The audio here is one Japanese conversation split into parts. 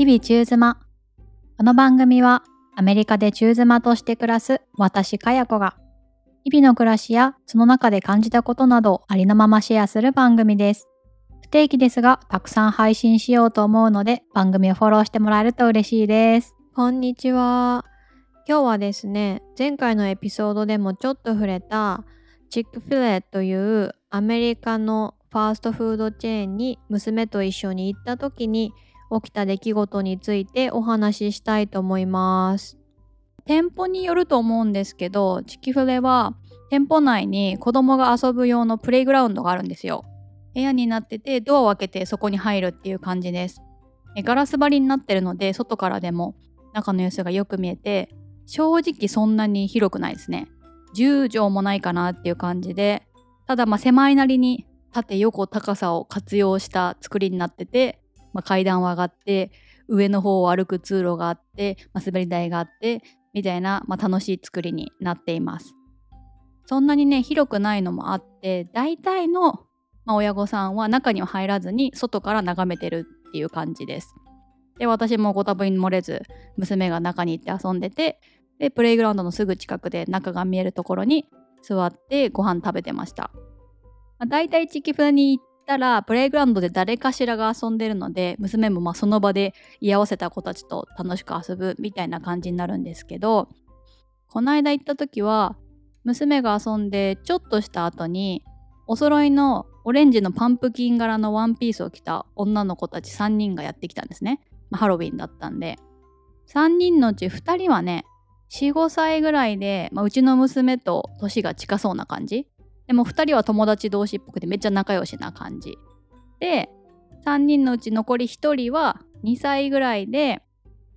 日々中妻。この番組はアメリカで中妻として暮らす私かや子が日々の暮らしやその中で感じたことなどをありのままシェアする番組です。不定期ですがたくさん配信しようと思うので番組をフォローしてもらえると嬉しいです。こんにちは。今日はですね、前回のエピソードでもちょっと触れたチックフィレというアメリカのファーストフードチェーンに娘と一緒に行った時に起きた出来事についてお話ししたいと思います。店舗によると思うんですけどチキフレは店舗内に子供が遊ぶ用のプレイグラウンドがあるんですよ。部屋になっててドアを開けてそこに入るっていう感じです。ガラス張りになってるので外からでも中の様子がよく見えて正直そんなに広くないですね。10畳もないかなっていう感じでただまあ狭いなりに縦横高さを活用した作りになってて、まあ、階段を上がって上の方を歩く通路があって、まあ、滑り台があってみたいな、まあ、楽しい作りになっています。そんなにね広くないのもあって大体の、まあ、親御さんは中には入らずに外から眺めてるっていう感じです。で私もご多分に漏れず娘が中に行って遊んでてでプレイグラウンドのすぐ近くで中が見えるところに座ってご飯食べてました。まあ、大体チキフに行ったらプレイグラウンドで誰かしらが遊んでるので娘もまその場で居合わせた子たちと楽しく遊ぶみたいな感じになるんですけどこの間行った時は娘が遊んでちょっとした後にお揃いのオレンジのパンプキン柄のワンピースを着た女の子たち3人がやってきたんですね、まあ、ハロウィンだったんで。3人のうち2人はね45歳ぐらいで、まあ、うちの娘と年が近そうな感じでも2人は友達同士っぽくてめっちゃ仲良しな感じ。で3人のうち残り1人は2歳ぐらいで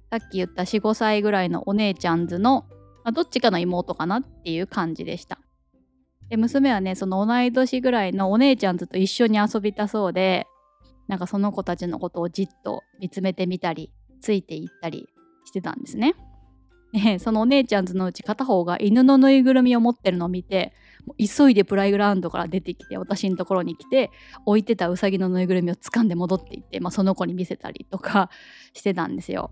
さっき言った45歳ぐらいのお姉ちゃんズの、まあ、どっちかの妹かなっていう感じでした。で娘はねその同い年ぐらいのお姉ちゃんズと一緒に遊びたそうでなんかその子たちのことをじっと見つめてみたりついていったりしてたんですね。でそのお姉ちゃんズのうち片方が犬のぬいぐるみを持ってるのを見て急いでプライグラウンドから出てきて私のところに来て置いてたウサギのぬいぐるみを掴んで戻っていって、まあ、その子に見せたりとか してたんですよ。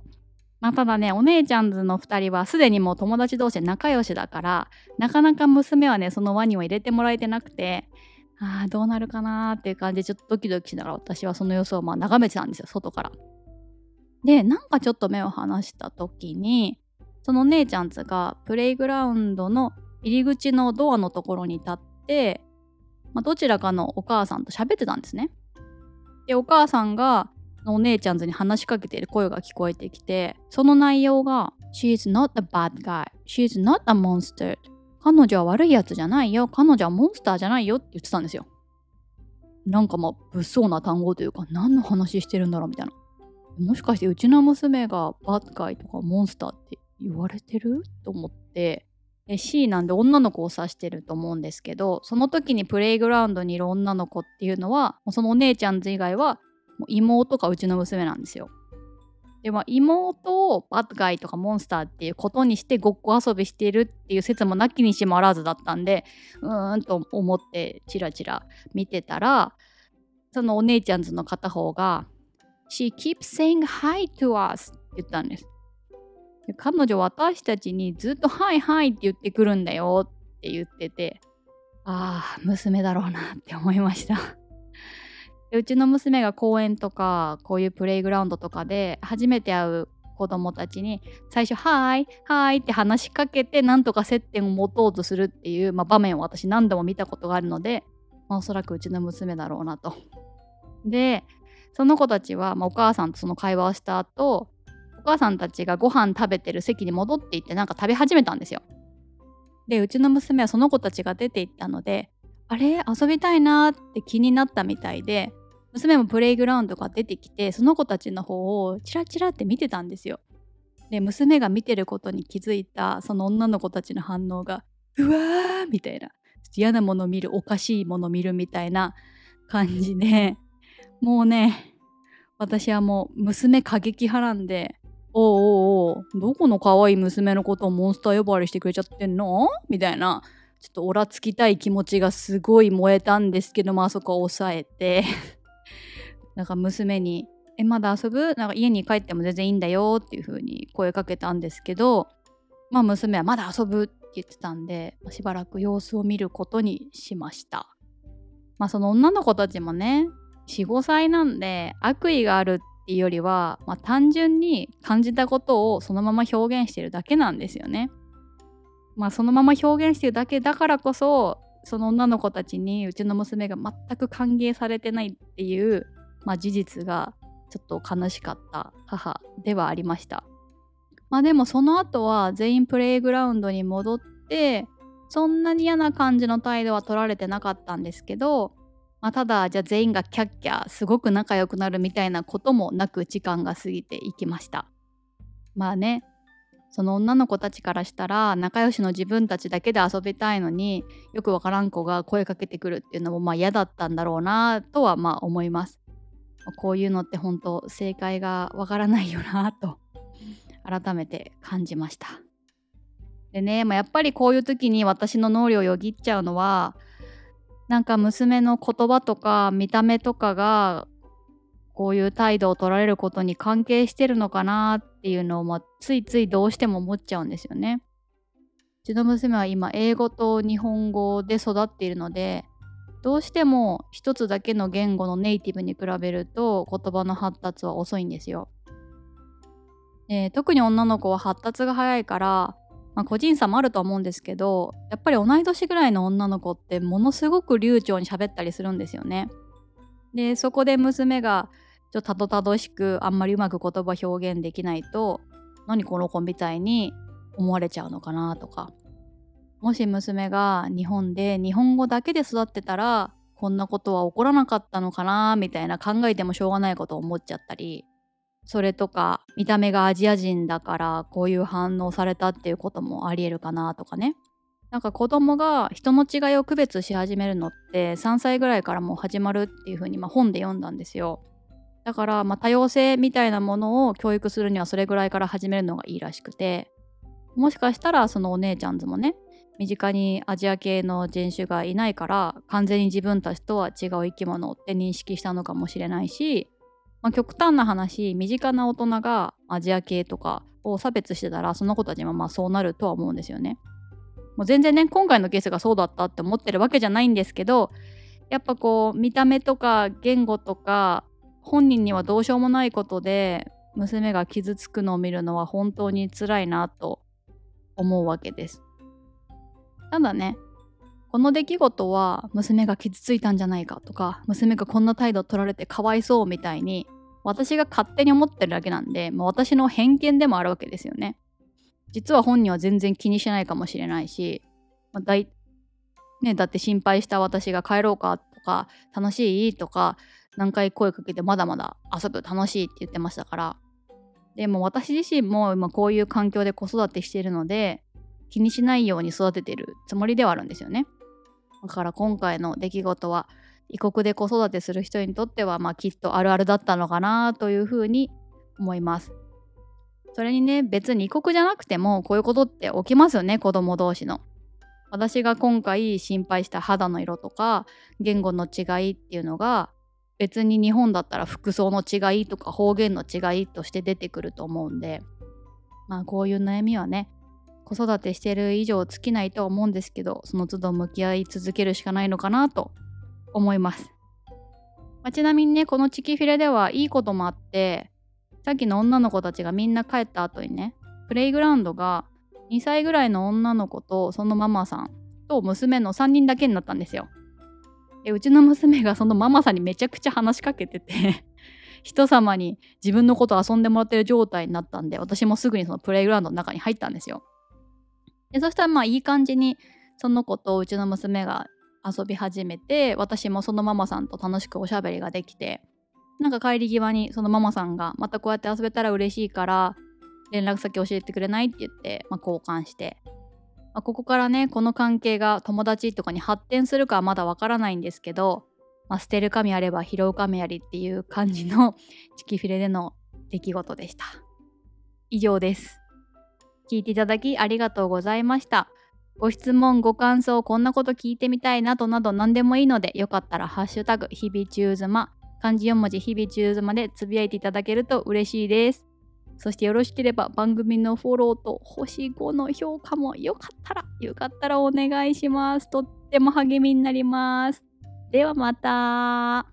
まあ、ただねお姉ちゃんズの2人はすでにもう友達同士で仲良しだからなかなか娘はねその輪には入れてもらえてなくてあーどうなるかなーっていう感じでちょっとドキドキしながら私はその様子をまあ眺めてたんですよ外から。でなんかちょっと目を離した時にそのお姉ちゃんズがプレイグラウンドの入り口のドアのところに立って、まあ、どちらかのお母さんと喋ってたんですね。でお母さんがお姉ちゃんズに話しかけている声が聞こえてきてその内容が「She's not a bad guy. She's not a monster. 彼女は悪いやつじゃないよ。彼女はモンスターじゃないよ」って言ってたんですよ。なんかまあ物騒な単語というか何の話してるんだろうみたいな。もしかしてうちの娘がバッドガイとかモンスターって言われてる？と思ってえ C なんで女の子を指してると思うんですけどその時にプレイグラウンドにいる女の子っていうのはそのお姉ちゃんズ以外はもう妹かうちの娘なんですよ。でまあ妹をバッドガイとかモンスターっていうことにしてごっこ遊びしているっていう説もなきにしもあらずだったんでうーんと思ってチラチラ見てたらそのお姉ちゃんズの片方が「She keeps saying hi to us」って言ったんです。彼女私たちにずっと「はいはい」って言ってくるんだよって言っててああ娘だろうなって思いましたうちの娘が公園とかこういうプレイグラウンドとかで初めて会う子供たちに最初「はいはい」って話しかけてなんとか接点を持とうとするっていう、まあ、場面を私何度も見たことがあるので、まあ、おそらくうちの娘だろうなと。でその子たちは、まあ、お母さんとその会話をした後お母さんたちがご飯食べてる席に戻っていってなんか食べ始めたんですよ。でうちの娘はその子たちが出て行ったのであれ？遊びたいなって気になったみたいで娘もプレイグラウンドが出てきてその子たちの方をチラチラって見てたんですよ。で娘が見てることに気づいたその女の子たちの反応がうわーみたいな嫌なもの見るおかしいもの見るみたいな感じでもうね私はもう娘過激派なんでおうおうおう。どこの可愛い娘のことをモンスター呼ばわりしてくれちゃってんの？みたいな。ちょっとオラつきたい気持ちがすごい燃えたんですけどもあそこは抑えて。なんか娘にえまだ遊ぶ？なんか家に帰っても全然いいんだよっていう風に声かけたんですけど、まあ、娘はまだ遊ぶ？って言ってたんでしばらく様子を見ることにしました。まあその女の子たちもね45歳なんで悪意があるってっていうよりは、まあ、単純に感じたことをそのまま表現してるだけなんですよね。まあそのまま表現してるだけだからこそその女の子たちにうちの娘が全く歓迎されてないっていう、まあ、事実がちょっと悲しかった母ではありました。まあでもその後は全員プレイグラウンドに戻ってそんなに嫌な感じの態度は取られてなかったんですけど、まあ、ただじゃあ全員がキャッキャすごく仲良くなるみたいなこともなく時間が過ぎていきました。まあねその女の子たちからしたら仲良しの自分たちだけで遊びたいのによくわからん子が声かけてくるっていうのもまあ嫌だったんだろうなとはまあ思います。こういうのって本当正解がわからないよなと改めて感じました。でね、まあ、やっぱりこういう時に私の脳裏をよぎっちゃうのはなんか娘の言葉とか見た目とかがこういう態度を取られることに関係してるのかなっていうのを、ま、ついついどうしても思っちゃうんですよね。うちの娘は今英語と日本語で育っているのでどうしても一つだけの言語のネイティブに比べると言葉の発達は遅いんですよ。えー、特に女の子は発達が早いからまあ、個人差もあるとは思うんですけどやっぱり同い年ぐらいの女の子ってものすごく流暢に喋ったりするんですよね。でそこで娘がちょっとたどたどしくあんまりうまく言葉表現できないと何この子みたいに思われちゃうのかなとかもし娘が日本で日本語だけで育ってたらこんなことは起こらなかったのかなみたいな考えてもしょうがないことを思っちゃったりそれとか見た目がアジア人だからこういう反応されたっていうこともありえるかなとかね。なんか子供が人の違いを区別し始めるのって3歳ぐらいからもう始まるっていう風にま本で読んだんですよ。だからま多様性みたいなものを教育するにはそれぐらいから始めるのがいいらしくてもしかしたらそのお姉ちゃんズもね身近にアジア系の人種がいないから完全に自分たちとは違う生き物って認識したのかもしれないしまあ、極端な話身近な大人がアジア系とかを差別してたらその子たちもまあそうなるとは思うんですよね。もう全然ね今回のケースがそうだったって思ってるわけじゃないんですけどやっぱこう見た目とか言語とか本人にはどうしようもないことで娘が傷つくのを見るのは本当に辛いなと思うわけです。ただねこの出来事は娘が傷ついたんじゃないかとか娘がこんな態度を取られてかわいそうみたいに私が勝手に思ってるだけなんで、まあ、私の偏見でもあるわけですよね。実は本人は全然気にしないかもしれないし、まあ、だいね、だって心配した私が帰ろうかとか楽しいとか何回声かけてまだまだ遊ぶ楽しいって言ってましたからでも私自身も今こういう環境で子育てしているので気にしないように育ててるつもりではあるんですよね。だから今回の出来事は異国で子育てする人にとっては、まあ、きっとあるあるだったのかなというふうに思います。それにね別に異国じゃなくてもこういうことって起きますよね子供同士の。私が今回心配した肌の色とか言語の違いっていうのが別に日本だったら服装の違いとか方言の違いとして出てくると思うんでまあこういう悩みはね子育てしてる以上尽きないとは思うんですけどその都度向き合い続けるしかないのかなと思います、まあ、ちなみにねこのチキフィレではいいこともあってさっきの女の子たちがみんな帰った後にねプレイグラウンドが2歳ぐらいの女の子とそのママさんと娘の3人だけになったんですよ。でうちの娘がそのママさんにめちゃくちゃ話しかけてて人様に自分のこと遊んでもらってる状態になったんで私もすぐにそのプレイグラウンドの中に入ったんですよ。でそしたらまあいい感じにその子とうちの娘が遊び始めて私もそのママさんと楽しくおしゃべりができてなんか帰り際にそのママさんがまたこうやって遊べたら嬉しいから連絡先教えてくれないって言って、まあ、交換して、まあ、ここからねこの関係が友達とかに発展するかはまだわからないんですけど、まあ、捨てる神あれば拾う神ありっていう感じのチキフィレでの出来事でした。以上です。聞いていただきありがとうございました。ご質問、ご感想、こんなこと聞いてみたいなどなど何でもいいので、よかったらハッシュタグ、日々中妻、漢字4文字日々中図までつぶやいていただけると嬉しいです。そしてよろしければ番組のフォローと星5の評価もよかったらよかったらお願いします。とっても励みになります。ではまた。